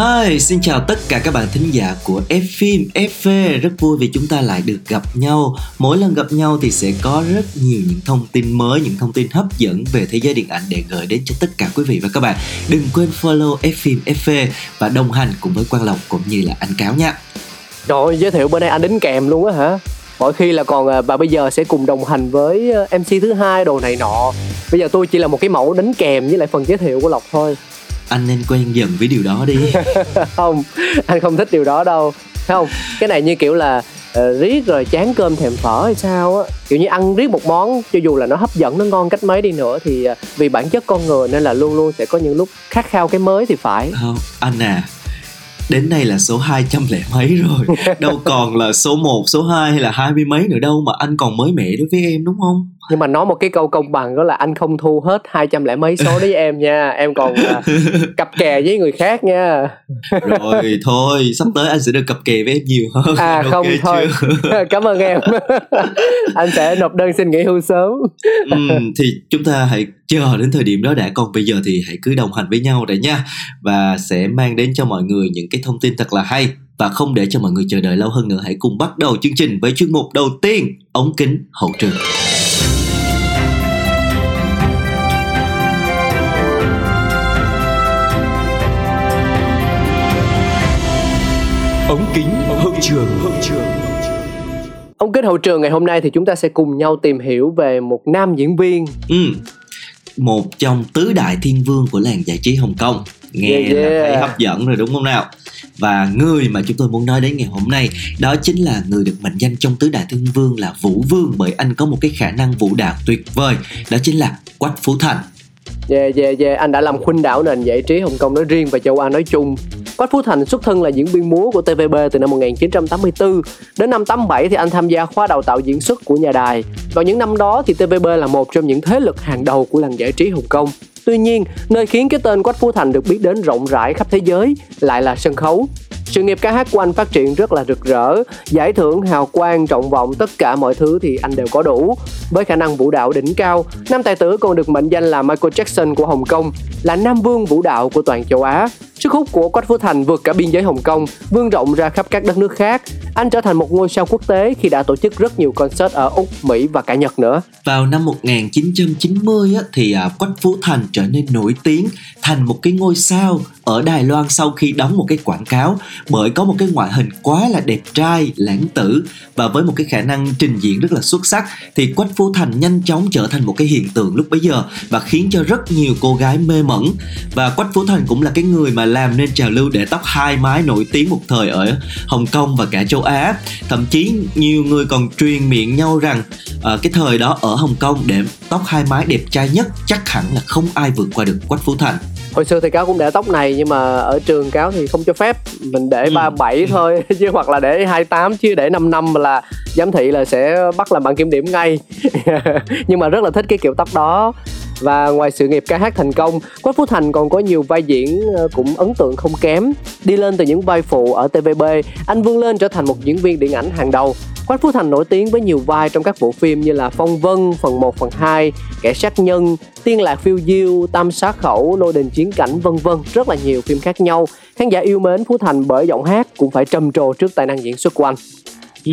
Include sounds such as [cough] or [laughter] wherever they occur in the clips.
Hi, xin chào tất cả các bạn thính giả của F phim FV Rất vui vì chúng ta lại được gặp nhau Mỗi lần gặp nhau thì sẽ có rất nhiều những thông tin mới Những thông tin hấp dẫn về thế giới điện ảnh để gửi đến cho tất cả quý vị và các bạn Đừng quên follow F phim FV Và đồng hành cùng với Quang Lộc cũng như là anh Cáo nha Trời ơi, giới thiệu bên đây anh đính kèm luôn á hả? mỗi khi là còn và bây giờ sẽ cùng đồng hành với à, MC thứ hai đồ này nọ. Bây giờ tôi chỉ là một cái mẫu đính kèm với lại phần giới thiệu của Lộc thôi. Anh nên quen dần với điều đó đi [laughs] không, anh không thích điều đó đâu. Không? Cái này như kiểu là ờ, riết rồi chán cơm thèm phở hay sao á kiểu như ăn riết một món cho dù là nó hấp dẫn nó ngon cách mấy đi nữa thì à, vì bản chất con người nên là luôn luôn sẽ có những lúc khát khao cái mới thì phải Không, anh à Đến đây là số 200 lẻ mấy rồi [laughs] Đâu còn là số 1, số 2 hay là hai mươi mấy nữa đâu Mà anh còn mới mẻ đối với em đúng không? Nhưng mà nói một cái câu công bằng đó là anh không thu hết hai trăm lẻ mấy số đấy với em nha. Em còn à, [laughs] cặp kè với người khác nha. Rồi thôi, sắp tới anh sẽ được cặp kè với em nhiều hơn. À [laughs] Ok không thôi. Chưa? [laughs] cảm ơn em. Anh sẽ nộp đơn xin nghỉ hưu sớm. Ừm, thì chúng ta hãy chờ đến thời điểm đó đã. Còn bây giờ thì hãy cứ đồng hành với nhau đã nha. Và sẽ mang đến cho mọi người những cái thông tin thật là hay. Và không để cho mọi người chờ đợi lâu hơn nữa hãy cùng bắt đầu chương trình với chuyên mục đầu tiên. Ống kính hậu trường Ống kính hậu trường hậu trường ông kết hậu trường ngày hôm nay thì chúng ta sẽ cùng nhau tìm hiểu về một nam diễn viên Ừm, một trong tứ đại thiên vương của làng giải trí Hồng Kông nghe Yeah, là yeah. thấy hấp dẫn rồi đúng không nào và người mà chúng tôi muốn nói đến ngày hôm nay đó chính là người được mệnh danh trong tứ đại thiên vương là Vũ Vương bởi anh có một cái khả năng vũ đạo tuyệt vời đó chính là Quách Phú Thành Yeah, yeah, yeah. Anh đã làm khuynh đảo nền giải trí Hồng Kông nói riêng và châu Á nói chung. Quách Phú Thành xuất thân là diễn viên múa của TVB từ năm 1984. Đến năm 87 thì anh tham gia khoa đào tạo diễn xuất của nhà đài. Vào những năm đó thì TVB là một trong những thế lực hàng đầu của làng giải trí Hồng Kông. Tuy nhiên, nơi khiến cái tên Quách Phú Thành được biết đến rộng rãi khắp thế giới lại là sân khấu. Sự nghiệp ca hát của anh phát triển rất là rực rỡ, giải thưởng, hào quang, trọng vọng, tất cả mọi thứ thì anh đều có đủ. Với khả năng vũ đạo đỉnh cao, nam tài tử còn được mệnh danh là Michael Jackson của Hồng Kông, là nam vương vũ đạo của toàn châu Á. Sức hút của Quách Phú Thành vượt cả biên giới Hồng Kông, vươn rộng ra khắp các đất nước khác. Anh trở thành một ngôi sao quốc tế khi đã tổ chức rất nhiều concert ở Úc, Mỹ và cả Nhật nữa. Vào năm 1990 á, thì à, Quách Phú Thành trở nên nổi tiếng thành một cái ngôi sao ở Đài Loan sau khi đóng một cái quảng cáo bởi có một cái ngoại hình quá là đẹp trai, lãng tử và với một cái khả năng trình diễn rất là xuất sắc thì Quách Phú Thành nhanh chóng trở thành một cái hiện tượng lúc bấy giờ và khiến cho rất nhiều cô gái mê mẩn và Quách Phú Thành cũng là cái người mà làm nên trào lưu để tóc hai mái nổi tiếng một thời ở Hồng Kông và cả châu Á thậm chí nhiều người còn truyền miệng nhau rằng ờ, cái thời đó ở Hồng Kông để tóc hai mái đẹp trai nhất chắc hẳn là không ai vượt qua được Quách Phú Thành Hồi xưa thì cáo cũng để tóc này nhưng mà ở trường cáo thì không cho phép mình để Ừ. 37 thôi [laughs] chứ hoặc là để 28 chứ để 5 năm là giám thị là sẽ bắt làm bạn kiểm điểm ngay. [laughs] nhưng mà rất là thích cái kiểu tóc đó. Và ngoài sự nghiệp ca hát thành công, Quách Phú Thành còn có nhiều vai diễn ờ, cũng ấn tượng không kém. Đi lên từ những vai phụ ở TVB, anh vươn lên trở thành một diễn viên điện ảnh hàng đầu. Quách Phú Thành nổi tiếng với nhiều vai trong các bộ phim như là Phong Vân, phần 1, phần 2, Kẻ sát nhân, Tiên lạc phiêu diêu, Tam xá khẩu, Lôi đình chiến cảnh vân vân, rất là nhiều phim khác nhau. Khán giả yêu mến Phú Thành bởi giọng hát cũng phải trầm trồ trước tài năng diễn xuất của anh. Ừ,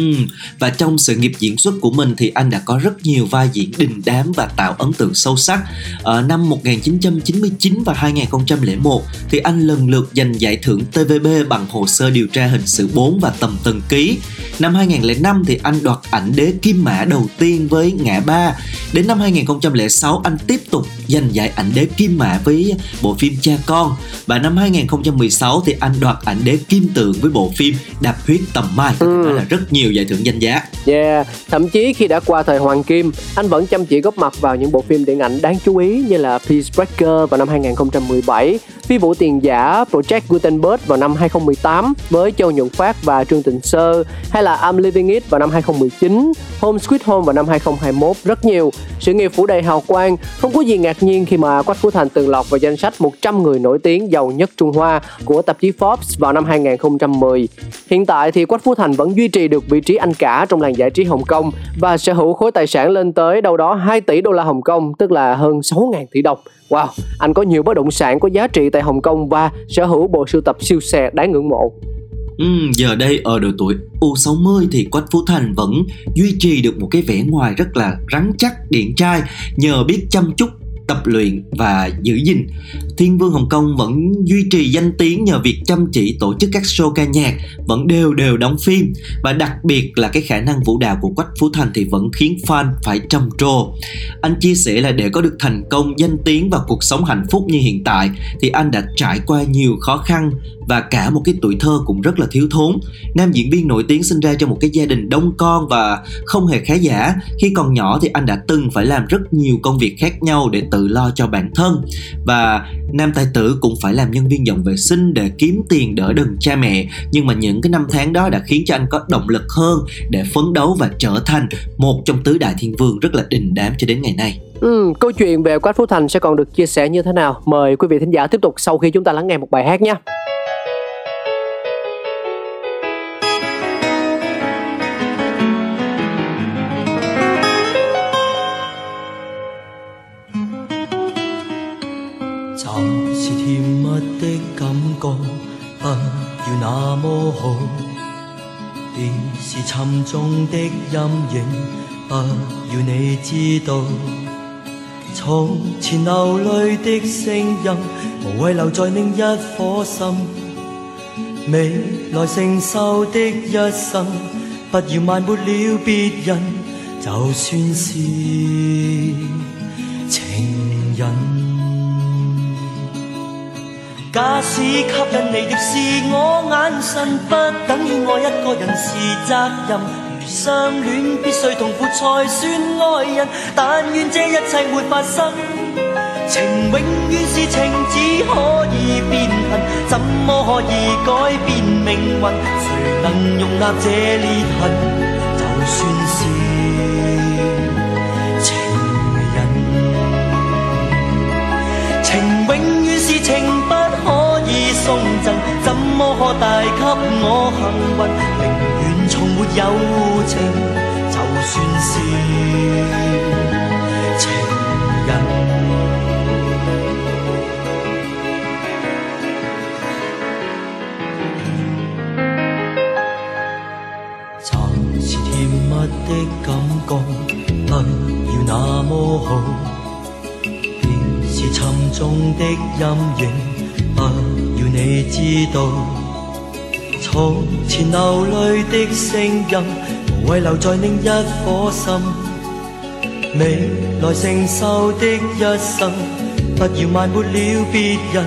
và trong sự nghiệp diễn xuất của mình thì anh đã có rất nhiều vai diễn đình đám và tạo ấn tượng sâu sắc. Ở năm 1999 và 2001 thì anh lần lượt giành giải thưởng TVB bằng hồ sơ điều tra hình sự 4 và tầm tầng ký. Năm 2005 thì anh đoạt ảnh đế kim mã đầu tiên với Ngã Ba. Đến năm 2006 anh tiếp tục giành giải ảnh đế kim mã với bộ phim Cha Con. Và năm 2016 thì anh đoạt ảnh đế kim tượng với bộ phim Đạp huyết tầm mai. Nói là rất nhiều nhiều giải thưởng danh giá. Yeah, thậm chí khi đã qua thời Hoàng Kim, anh vẫn chăm chỉ góp mặt vào những bộ phim điện ảnh đáng chú ý như là Peacebreaker vào năm 2017, Phi vụ tiền giả Project Gutenberg vào năm 2018 với Châu Nhuận Phát và Trương Tịnh Sơ hay là I'm Living It vào năm 2019, Home Sweet Home vào năm 2021 rất nhiều. Sự nghiệp phủ đầy hào quang, không có gì ngạc nhiên khi mà Quách Phú Thành từng lọt vào danh sách 100 người nổi tiếng giàu nhất Trung Hoa của tạp chí Forbes vào năm 2010. Hiện tại thì Quách Phú Thành vẫn duy trì được vị trí anh cả trong làng giải trí Hồng Kông và sở hữu khối tài sản lên tới đâu đó 2 tỷ đô la Hồng Kông, tức là hơn 6.000 tỷ đồng. Wow, anh có nhiều bất động sản có giá trị tại Hồng Kông và sở hữu bộ sưu tập siêu xe đáng ngưỡng mộ. Ừ, giờ đây ở độ tuổi U60 thì Quách Phú Thành vẫn duy trì được một cái vẻ ngoài rất là rắn chắc, điện trai nhờ biết chăm chút tập luyện và giữ gìn. Thiên Vương Hồng Kông vẫn duy trì danh tiếng nhờ việc chăm chỉ tổ chức các show ca nhạc, vẫn đều đều đóng phim và đặc biệt là cái khả năng vũ đạo của Quách Phú Thành thì vẫn khiến fan phải trầm trồ. Anh chia sẻ là để có được thành công, danh tiếng và cuộc sống hạnh phúc như hiện tại thì anh đã trải qua nhiều khó khăn và cả một cái tuổi thơ cũng rất là thiếu thốn. Nam diễn viên nổi tiếng sinh ra trong một cái gia đình đông con và không hề khá giả. Khi còn nhỏ thì anh đã từng phải làm rất nhiều công việc khác nhau để tự tự lo cho bản thân và nam tài tử cũng phải làm nhân viên dọn vệ sinh để kiếm tiền đỡ đần cha mẹ nhưng mà những cái năm tháng đó đã khiến cho anh có động lực hơn để phấn đấu và trở thành một trong tứ đại thiên vương rất là đình đám cho đến ngày nay Ừ, câu chuyện về Quách Phú Thành sẽ còn được chia sẻ như thế nào? Mời quý vị thính giả tiếp tục sau khi chúng ta lắng nghe một bài hát nhé. 歌不要那么好，别是沉重的阴影，不要你知道。从前流泪的声音，无谓留在另一颗心。未来承受的一生，不要埋没了别人，就算是情人。假使吸引你的是我眼神，不等于爱一个人是责任。如相恋必须痛苦才算爱人，但愿这一切没发生。情永远是情，只可以变恨，怎么可以改变命运？谁能容纳这裂痕？就算送赠，怎么可带给我幸运？宁愿从没有情，就算是情人。暂时甜蜜的感觉，不要那么好，便是沉重的阴影。你知道，从前流泪的声音，无谓留在另一颗心。未来承受的一生，不要埋没了别人，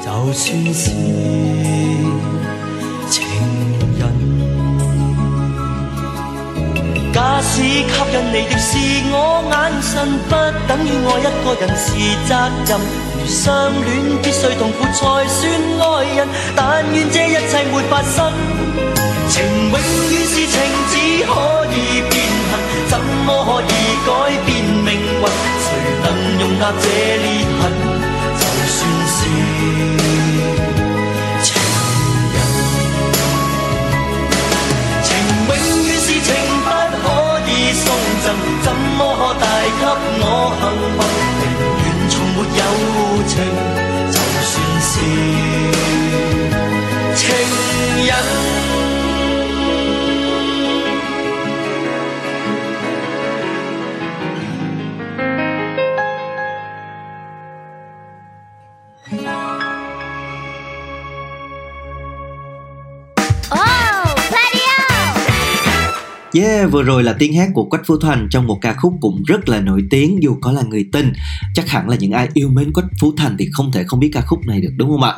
就算是假使吸引你的是我眼神，不等于爱一个人是责任。如相恋必须痛苦才算爱人，但愿这一切没发生。情永远是情，只可以变恨，怎么可以改变命运？谁能容纳这裂痕？给我幸福永远从没有情 Yeah, vừa rồi là tiếng hát của Quách Phú Thành trong một ca khúc cũng rất là nổi tiếng dù có là người tin Chắc hẳn là những ai yêu mến Quách Phú Thành thì không thể không biết ca khúc này được đúng không ạ?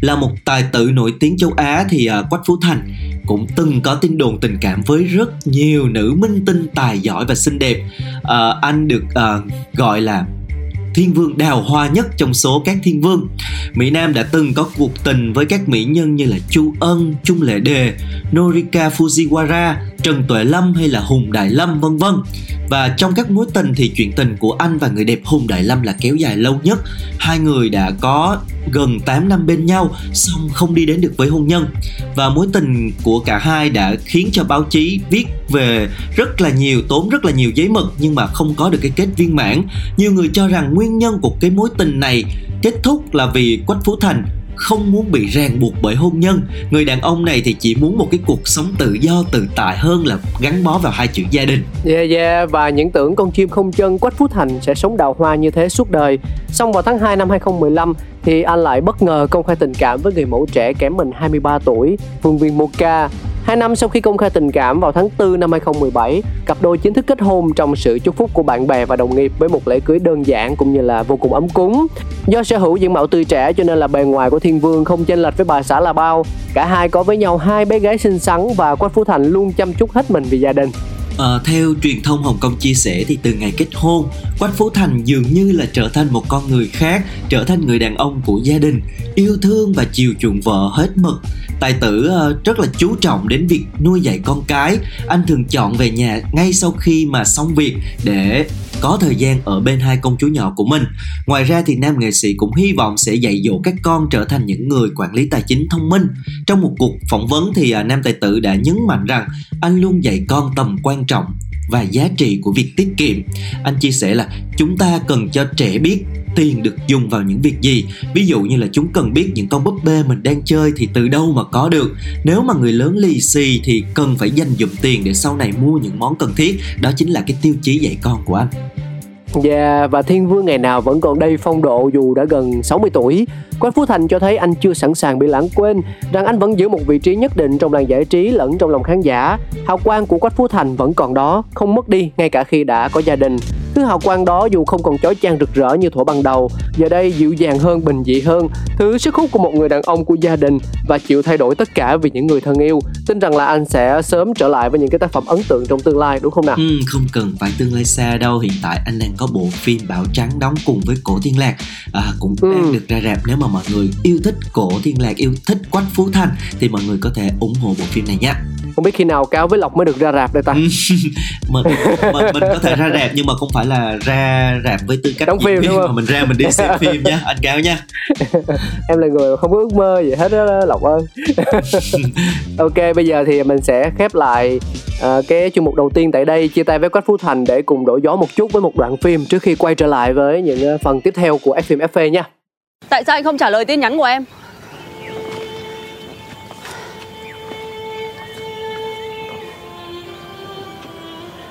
Là một tài tử nổi tiếng châu Á thì à, Quách Phú Thành cũng từng có tin đồn tình cảm với rất nhiều nữ minh tinh tài giỏi và xinh đẹp. À, anh được à, gọi là thiên vương đào hoa nhất trong số các thiên vương. Mỹ Nam đã từng có cuộc tình với các mỹ nhân như là Chu Ân, Trung Lệ Đề, Norika Fujiwara, Trần Tuệ Lâm hay là Hùng Đại Lâm vân vân. Và trong các mối tình thì chuyện tình của anh và người đẹp Hùng Đại Lâm là kéo dài lâu nhất. Hai người đã có gần 8 năm bên nhau song không đi đến được với hôn nhân. Và mối tình của cả hai đã khiến cho báo chí viết về rất là nhiều tốn rất là nhiều giấy mực nhưng mà không có được cái kết viên mãn. Nhiều người cho rằng nguyên nhân của cái mối tình này kết thúc là vì Quách Phú Thành không muốn bị ràng buộc bởi hôn nhân. Người đàn ông này thì chỉ muốn một cái cuộc sống tự do, tự tại hơn là gắn bó vào hai chữ gia đình. Yeah yeah, và những tưởng con chim không chân quách phú thành sẽ sống đào hoa như thế suốt đời. Xong vào tháng 2 năm 2015 thì anh lại bất ngờ công khai tình cảm với người mẫu trẻ kém mình 23 tuổi Phương Viên Moka Hai năm sau khi công khai tình cảm vào tháng 4 năm 2017, cặp đôi chính thức kết hôn trong sự chúc phúc của bạn bè và đồng nghiệp với một lễ cưới đơn giản cũng như là vô cùng ấm cúng. Do sở hữu diện mạo tươi trẻ cho nên là bề ngoài của Thiên Vương không chênh lệch với bà xã là bao. Cả hai có với nhau hai bé gái xinh xắn và Quách Phú Thành luôn chăm chút hết mình vì gia đình. À, theo truyền thông Hồng Kông chia sẻ thì từ ngày kết hôn, Quách Phú Thành dường như là trở thành một con người khác, trở thành người đàn ông của gia đình, yêu thương và chiều chuộng vợ hết mực. Tài tử ờ, rất là chú trọng đến việc nuôi dạy con cái. Anh thường chọn về nhà ngay sau khi mà xong việc để có thời gian ở bên hai công chúa nhỏ của mình. Ngoài ra thì nam nghệ sĩ cũng hy vọng sẽ dạy dỗ các con trở thành những người quản lý tài chính thông minh. Trong một cuộc phỏng vấn thì à, nam tài tử đã nhấn mạnh rằng anh luôn dạy con tầm quan trọng và giá trị của việc tiết kiệm. Anh chia sẻ là chúng ta cần cho trẻ biết tiền được dùng vào những việc gì. Ví dụ như là chúng cần biết những con búp bê mình đang chơi thì từ đâu mà có được. Nếu mà người lớn lì xì thì cần phải dành dụm tiền để sau này mua những món cần thiết. Đó chính là cái tiêu chí dạy con của anh yeah, và Thiên Vương ngày nào vẫn còn đầy phong độ dù đã gần 60 tuổi. Quách Phú Thành cho thấy anh chưa sẵn sàng bị lãng quên, rằng anh vẫn giữ một vị trí nhất định trong làng giải trí lẫn trong lòng khán giả. Hào quang của Quách Phú Thành vẫn còn đó, không mất đi ngay cả khi đã có gia đình. Thứ hào quang đó dù không còn chói chang rực rỡ như thuở ban đầu, giờ đây dịu dàng hơn, bình dị hơn, thứ sức hút của một người đàn ông của gia đình và chịu thay đổi tất cả vì những người thân yêu. Tin rằng là anh sẽ sớm trở lại với những cái tác phẩm ấn tượng trong tương lai đúng không nào? Ừ, không cần phải tương lai xa đâu, hiện tại anh đang có bộ phim Bảo Trắng đóng cùng với Cổ Thiên Lạc à, cũng ừ. đang được ra rạp nếu mà mọi người yêu thích Cổ Thiên Lạc, yêu thích Quách Phú Thành thì mọi người có thể ủng hộ bộ phim này nhé không biết khi nào cáo với lộc mới được ra rạp đây ta [laughs] mình, mình, mình có thể ra rạp nhưng mà không phải là ra rạp với tư cách đóng phim đúng không? mà mình ra mình đi xem phim nha anh cáo nha. [laughs] Em là người không có ước mơ gì hết đó lộc ơi. [laughs] Ok bây giờ thì mình sẽ khép lại uh, cái chuyên mục đầu tiên tại đây. Chia tay với quách phú thành để cùng đổi gió một chút với một đoạn phim trước khi quay trở lại với những phần tiếp theo của F phim FP nha. Tại sao anh không trả lời tin nhắn của em?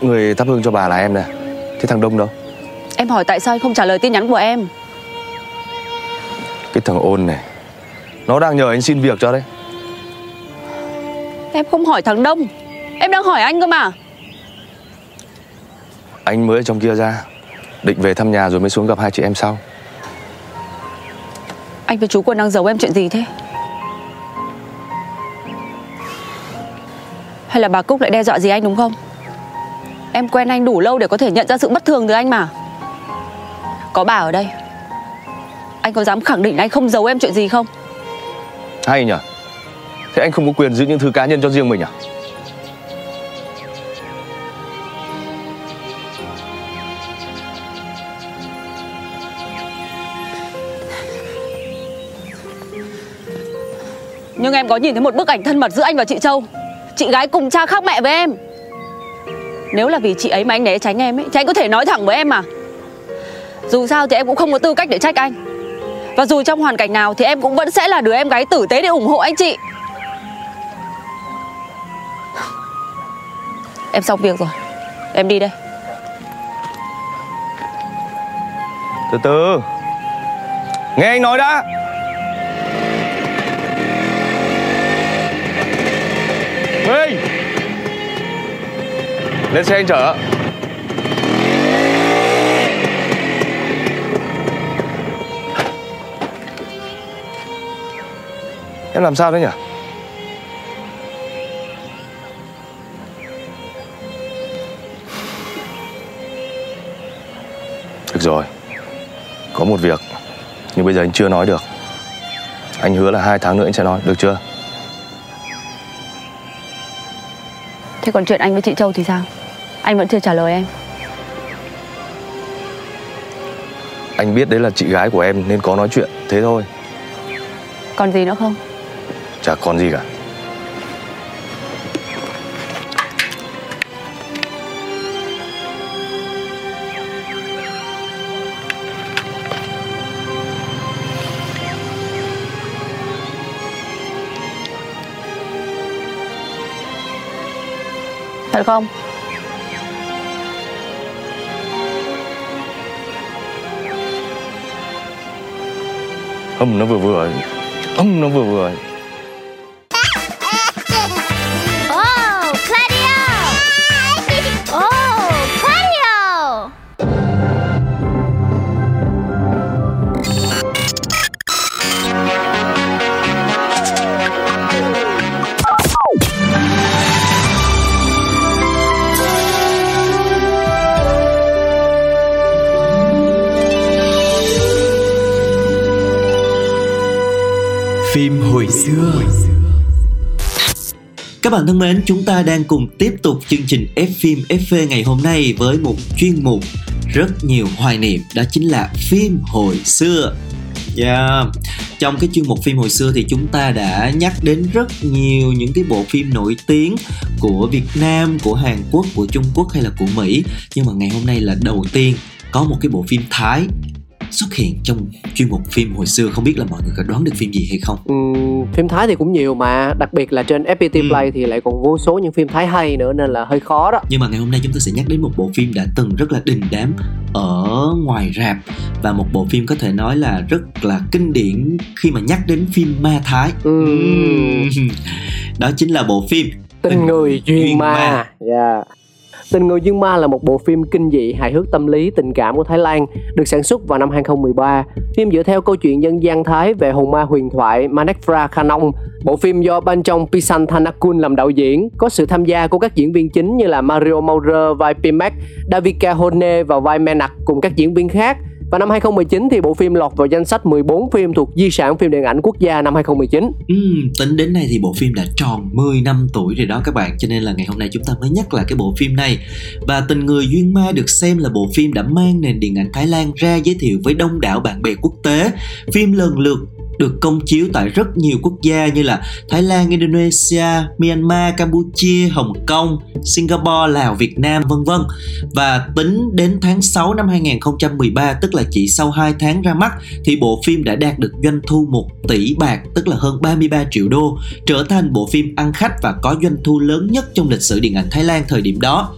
Người thắp hương cho bà là em nè Thế thằng Đông đâu? Em hỏi tại sao anh không trả lời tin nhắn của em? Cái thằng ôn này Nó đang nhờ anh xin việc cho đấy. Em không hỏi thằng Đông. Em đang hỏi anh cơ mà. Anh mới ở trong kia ra Định về thăm nhà rồi mới xuống gặp hai chị em sau. Anh với chú Quân đang giấu em chuyện gì thế? Hay là bà Cúc lại đe dọa gì anh đúng không Em quen anh đủ lâu để có thể nhận ra sự bất thường từ anh mà. Có bà ở đây. Anh có dám khẳng định anh không giấu em chuyện gì không? Hay nhở Thế anh không có quyền giữ những thứ cá nhân cho riêng mình à? Nhưng em có nhìn thấy một bức ảnh thân mật giữa anh và chị Châu. Chị gái cùng cha khác mẹ với em nếu là vì chị ấy mà anh né tránh em ấy, Thì anh có thể nói thẳng với em mà. Dù sao thì em cũng không có tư cách để trách anh. Và dù trong hoàn cảnh nào Thì em cũng vẫn sẽ là đứa em gái tử tế để ủng hộ anh chị. Em xong việc rồi. Em đi đây. Từ từ. Nghe anh nói đã. Hey! Lên xe anh chở. Em làm sao thế nhỉ? Được rồi. Có một việc Nhưng bây giờ anh chưa nói được. Anh hứa là hai tháng nữa anh sẽ nói, Được chưa? Thế còn chuyện anh với chị Châu thì sao? Anh vẫn chưa trả lời em. Anh biết đấy là chị gái của em Nên có nói chuyện Thế thôi. Còn gì nữa không? Chả còn gì cả. Thật không Âm nó vừa vừa. Âm nó vừa vừa. Xưa Các bạn thân mến, chúng ta đang cùng tiếp tục chương trình F phim FV ngày hôm nay với một chuyên mục rất nhiều hoài niệm đó chính là phim hồi xưa. Yeah. Trong cái chuyên mục phim hồi xưa thì chúng ta đã nhắc đến rất nhiều những cái bộ phim nổi tiếng của Việt Nam, của Hàn Quốc, của Trung Quốc hay là của Mỹ. Nhưng mà ngày hôm nay là đầu tiên có một cái bộ phim Thái xuất hiện trong chuyên mục phim hồi xưa không biết là mọi người có đoán được phim gì hay không Ừm, phim Thái thì cũng nhiều mà đặc biệt là trên FPT Ừ. Play thì lại còn vô số những phim Thái hay nữa nên là hơi khó đó nhưng mà ngày hôm nay chúng ta sẽ nhắc đến một bộ phim đã từng rất là đình đám ở ngoài rạp và một bộ phim có thể nói là rất là kinh điển khi mà nhắc đến phim ma thái. Ừm. [laughs] đó chính là bộ phim Tình người duyên, Duyên ma. ma. Yeah. Tình người dương ma là một bộ phim kinh dị hài hước tâm lý tình cảm của Thái Lan được sản xuất vào năm 2013. Phim dựa theo câu chuyện dân gian Thái về hồn ma huyền thoại Manekra Khanong. Bộ phim do Ban Chong Pisan Thanakul làm đạo diễn, có sự tham gia của các diễn viên chính như là Mario Maurer vai Pimac, Davika Hone vào vai Menak cùng các diễn viên khác. Và năm 2019 thì bộ phim lọt vào danh sách 14 phim thuộc di sản phim điện ảnh quốc gia năm 2019. Ừ, tính đến nay thì bộ phim đã tròn 10 năm tuổi rồi đó các bạn. Cho nên là ngày hôm nay chúng ta mới nhắc lại cái bộ phim này. Và Tình Người Duyên Ma được xem là bộ phim đã mang nền điện ảnh Thái Lan ra giới thiệu với đông đảo bạn bè quốc tế. Phim lần lượt được công chiếu tại rất nhiều quốc gia như là Thái Lan, Indonesia, Myanmar, Campuchia, Hồng Kông, Singapore, Lào, Việt Nam vân vân. Và tính đến tháng 6 năm 2013 tức là chỉ sau 2 tháng ra mắt thì bộ phim đã đạt được doanh thu 1 tỷ bạc tức là hơn 33 triệu đô trở thành bộ phim ăn khách và có doanh thu lớn nhất trong lịch sử điện ảnh Thái Lan thời điểm đó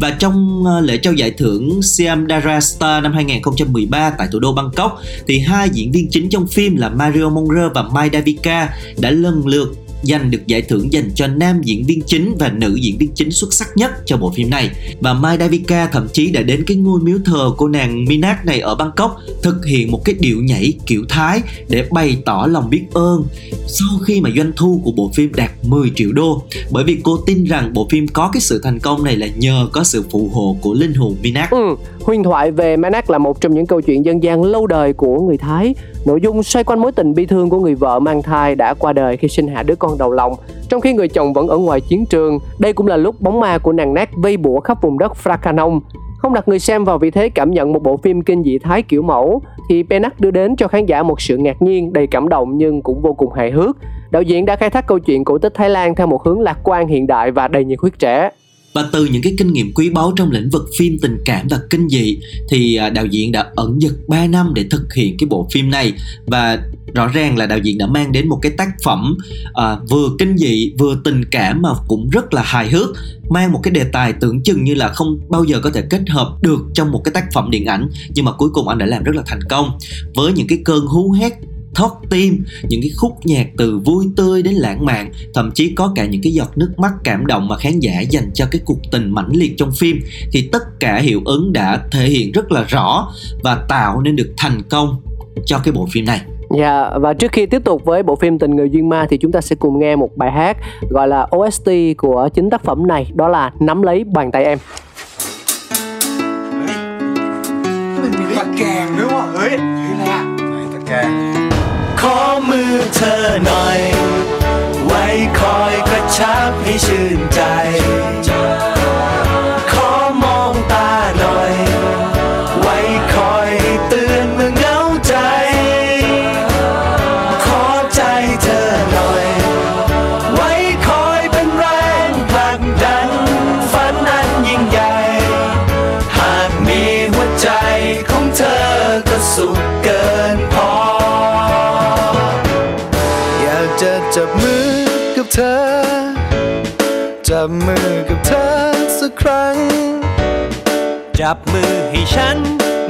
và trong ờ, lễ trao giải thưởng Siam Dara Star năm 2013 tại thủ đô Bangkok thì hai diễn viên chính trong phim là Mario Monroe và Mai Davika đã lần lượt giành được giải thưởng dành cho nam diễn viên chính và nữ diễn viên chính xuất sắc nhất cho bộ phim này. Và Mai Davika thậm chí đã đến cái ngôi miếu thờ của nàng Minak này ở Bangkok thực hiện một cái điệu nhảy kiểu Thái để bày tỏ lòng biết ơn sau khi mà doanh thu của bộ phim đạt 10 triệu đô. Bởi vì cô tin rằng bộ phim có cái sự thành công này là nhờ có sự phù hộ của linh hồn Minak Ừ, huyền thoại về Manak là một trong những câu chuyện dân gian lâu đời của người Thái. Nội dung xoay quanh mối tình bi thương của người vợ mang thai đã qua đời khi sinh hạ đứa con đầu lòng, trong khi người chồng vẫn ở ngoài chiến trường. Đây cũng là lúc bóng ma của nàng nát vây bủa khắp vùng đất Frakanon. Không đặt người xem vào vị thế cảm nhận một bộ phim kinh dị Thái kiểu mẫu, thì Penak đưa đến cho khán giả một sự ngạc nhiên, đầy cảm động nhưng cũng vô cùng hài hước. Đạo diễn đã khai thác câu chuyện cổ tích Thái Lan theo một hướng lạc quan hiện đại và đầy nhiệt huyết trẻ. Và từ những cái kinh nghiệm quý báu trong lĩnh vực phim tình cảm và kinh dị thì à, đạo diễn đã ẩn dật 3 năm để thực hiện cái bộ phim này. Và rõ ràng là đạo diễn đã mang đến một cái tác phẩm à, vừa kinh dị vừa tình cảm mà cũng rất là hài hước mang một cái đề tài tưởng chừng như là không bao giờ có thể kết hợp được trong một cái tác phẩm điện ảnh. Nhưng mà cuối cùng anh đã làm rất là thành công. Với những cái cơn hú hét thót tim những cái khúc nhạc từ vui tươi đến lãng mạn thậm chí có cả những cái giọt nước mắt cảm động mà khán giả dành cho cái cuộc tình mãnh liệt trong phim thì tất cả hiệu ứng đã thể hiện rất là rõ và tạo nên được thành công cho cái bộ phim này Dạ yeah, và trước khi tiếp tục với bộ phim Tình người duyên ma thì chúng ta sẽ cùng nghe một bài hát gọi là OST của chính tác phẩm này đó là Nắm lấy bàn tay em. Mình bị tạc kèn đúng không? Ơi, là tạc kèn. เธอหน่อย ไว้คอยกระชับให้ชื่นใจ บมือกับเธอสักครั้ง จับมือให้ฉัน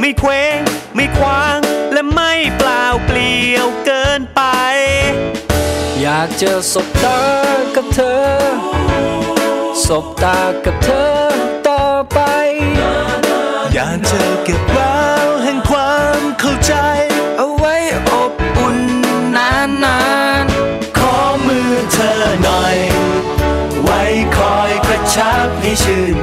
ไม่เคว้งไม่คว้าง และไม่เปล่าเปลี่ยวเกินไป อยากจะสบตากับเธอ สบตากับเธอต่อไป อยากจะเก็บแว 去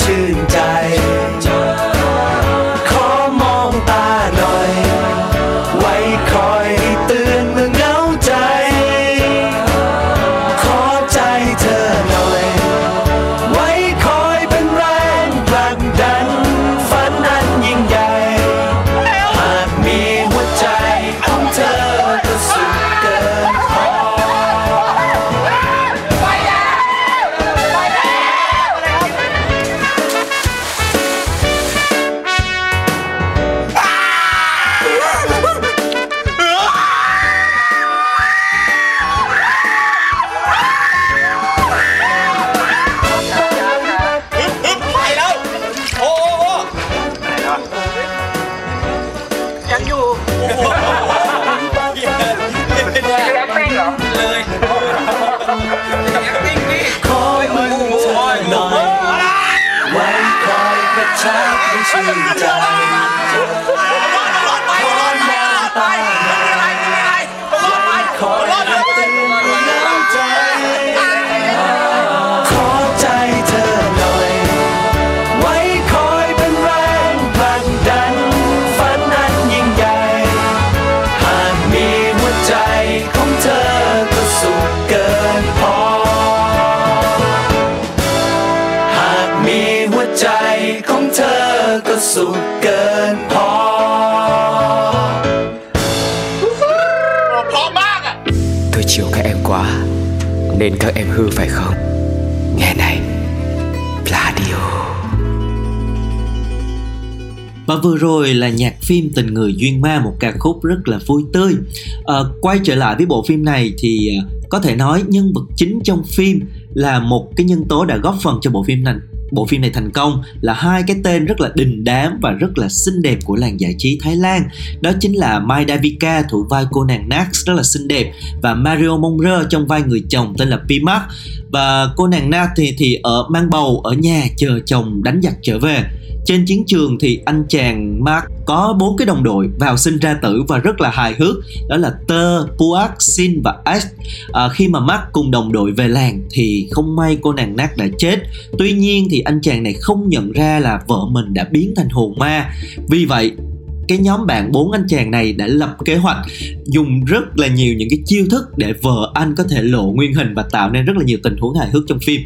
ชื่นใจ Under Nên các em hư phải không? Nghe này Pladio. Và vừa rồi là nhạc phim Tình người duyên ma một ca khúc rất là vui tươi. À, quay trở lại với bộ phim này thì à, có thể nói nhân vật chính trong phim là một cái nhân tố đã góp phần cho bộ phim này bộ phim này thành công là hai cái tên rất là đình đám và rất là xinh đẹp của làng giải trí Thái Lan. Đó chính là Mai Davika, thủ vai cô nàng Nax rất là xinh đẹp, và Mario Monre trong vai người chồng tên là Pimak và cô nàng Nax thì thì ở mang bầu ở nhà chờ chồng đánh giặc trở về trên chiến trường thì anh chàng Mark có bốn cái đồng đội vào sinh ra tử và rất là hài hước. Đó là Tơ, Puak, Sin và Ash. À, khi mà Mark cùng đồng đội về làng thì không may cô nàng Nat đã chết. Tuy nhiên thì anh chàng này không nhận ra là vợ mình đã biến thành hồn ma. Vì vậy cái nhóm bạn bốn anh chàng này đã lập kế hoạch dùng rất là nhiều những cái chiêu thức để vợ anh có thể lộ nguyên hình và tạo nên rất là nhiều tình huống hài hước trong phim.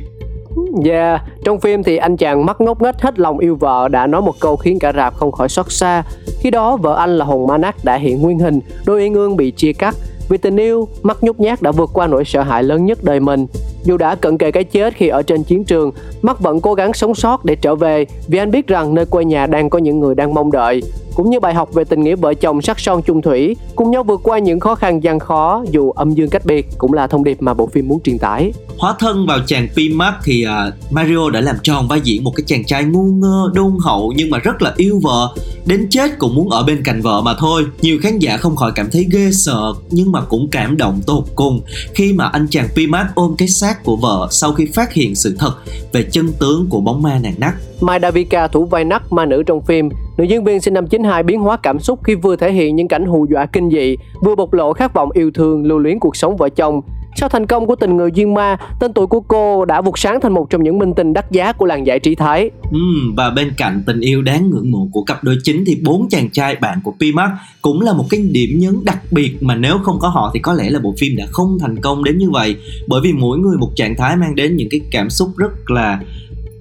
Yeah, trong phim thì anh chàng mắt ngốc nghếch hết lòng yêu vợ đã nói một câu khiến cả rạp không khỏi xót xa. Khi đó vợ anh là Hồng Manac đã hiện nguyên hình, đôi yên ương bị chia cắt. Vì tình yêu, mắt nhút nhát đã vượt qua nỗi sợ hãi lớn nhất đời mình. Dù đã cận kề cái chết khi ở trên chiến trường, mắt vẫn cố gắng sống sót để trở về vì anh biết rằng nơi quê nhà đang có những người đang mong đợi cũng như bài học về tình nghĩa vợ chồng sắc son chung thủy, cùng nhau vượt qua những khó khăn gian khó dù âm dương cách biệt cũng là thông điệp mà bộ phim muốn truyền tải. Hóa thân vào chàng P-Mark thì uh, Mario đã làm tròn vai diễn một cái chàng trai ngu ngơ, đôn hậu nhưng mà rất là yêu vợ, đến chết cũng muốn ở bên cạnh vợ mà thôi. Nhiều khán giả không khỏi cảm thấy ghê sợ nhưng mà cũng cảm động tột cùng khi mà anh chàng P-Mark ôm cái xác của vợ sau khi phát hiện sự thật về chân tướng của bóng ma nàng nắc. Mai Davika thủ vai nắc ma nữ trong phim Nữ diễn viên sinh năm 92 biến hóa cảm xúc khi vừa thể hiện những cảnh hù dọa kinh dị, vừa bộc lộ khát vọng yêu thương, lưu luyến cuộc sống vợ chồng. Sau thành công của tình người duyên ma, tên tuổi của cô đã vụt sáng thành một trong những minh tinh đắt giá của làng giải trí Thái. Ừ, và bên cạnh tình yêu đáng ngưỡng mộ của cặp đôi chính thì bốn chàng trai bạn của Pimax cũng là một cái điểm nhấn đặc biệt mà nếu không có họ thì có lẽ là bộ phim đã không thành công đến như vậy bởi vì mỗi người một trạng thái mang đến những cái cảm xúc rất là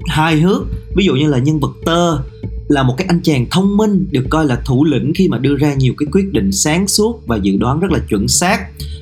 hài hước ví dụ như là nhân vật tơ là một cái anh chàng thông minh được coi là thủ lĩnh khi mà đưa ra nhiều cái quyết định sáng suốt và dự đoán rất là chuẩn xác.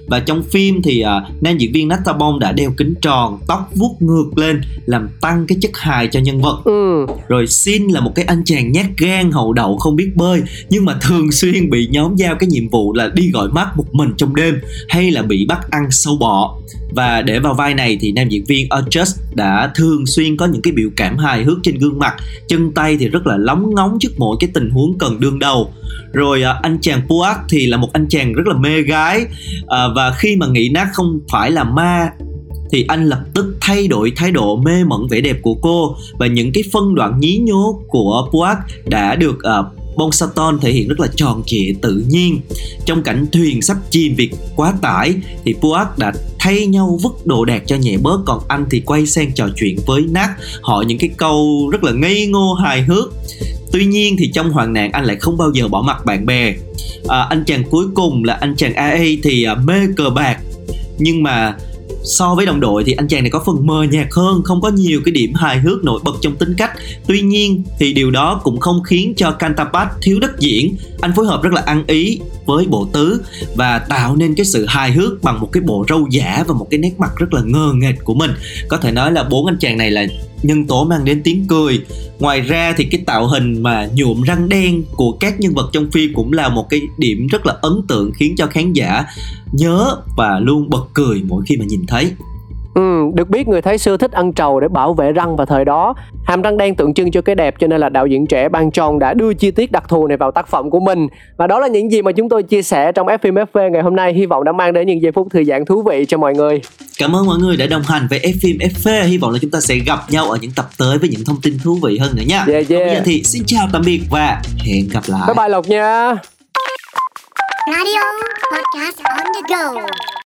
Và trong phim thì uh, nam diễn viên Nata Bong đã đeo kính tròn tóc vuốt ngược lên làm tăng cái chất hài cho nhân vật. Ừ. rồi Sin là một cái anh chàng nhát gan hậu đậu không biết bơi nhưng mà thường xuyên bị nhóm giao cái nhiệm vụ là đi gọi mắt một mình trong đêm hay là bị bắt ăn sâu bọ. Và để vào vai này thì nam diễn viên Adjust đã thường xuyên có những cái biểu cảm hài hước trên gương mặt chân tay thì rất là lóng ngóng trước mỗi cái tình huống cần đương đầu. Rồi à, anh chàng Puak thì là một anh chàng rất là mê gái à, và khi mà nghĩ nát không phải là ma thì anh lập tức thay đổi thái độ mê mẩn vẻ đẹp của cô. Và những cái phân đoạn nhí nhố của Puak đã được uh, Bonsaton thể hiện rất là tròn trịa tự nhiên. Trong cảnh thuyền sắp chìm vì quá tải thì Puak đã thay nhau vứt đồ đạc cho nhẹ bớt còn anh thì quay sang trò chuyện với Nat. Hỏi những cái câu rất là ngây ngô hài hước. Tuy nhiên thì trong hoạn nạn anh lại không bao giờ bỏ mặt bạn bè. À, anh chàng cuối cùng là anh chàng AA thì à, mê cờ bạc. Nhưng mà so với đồng đội thì anh chàng này có phần mờ nhạt hơn, không có nhiều cái điểm hài hước nổi bật trong tính cách. Tuy nhiên thì điều đó cũng không khiến cho Cantabat thiếu đất diễn. Anh phối hợp rất là ăn ý với bộ tứ và tạo nên cái sự hài hước bằng một cái bộ râu giả và một cái nét mặt rất là ngơ nghệch của mình. Có thể nói là bốn anh chàng này là nhân tố mang đến tiếng cười. Ngoài ra thì cái tạo hình mà nhuộm răng đen của các nhân vật trong phim cũng là một cái điểm rất là ấn tượng khiến cho khán giả nhớ và luôn bật cười mỗi khi mà nhìn thấy. Ừ, được biết người Thái xưa thích ăn trầu để bảo vệ răng vào thời đó. Hàm răng đen tượng trưng cho cái đẹp cho nên là đạo diễn trẻ Ban Tròn đã đưa chi tiết đặc thù này vào tác phẩm của mình. Và đó là những gì mà chúng tôi chia sẻ trong F FV ngày hôm nay. Hy vọng đã mang đến những giây phút thư giãn thú vị cho mọi người. Cảm ơn mọi người đã đồng hành với F FV. Hy vọng là chúng ta sẽ gặp nhau ở những tập tới với những thông tin thú vị hơn nữa nha. Yeah, yeah. Bây giờ thì xin chào tạm biệt và hẹn gặp lại. Bye bye Lộc nha. Radio podcast on the go.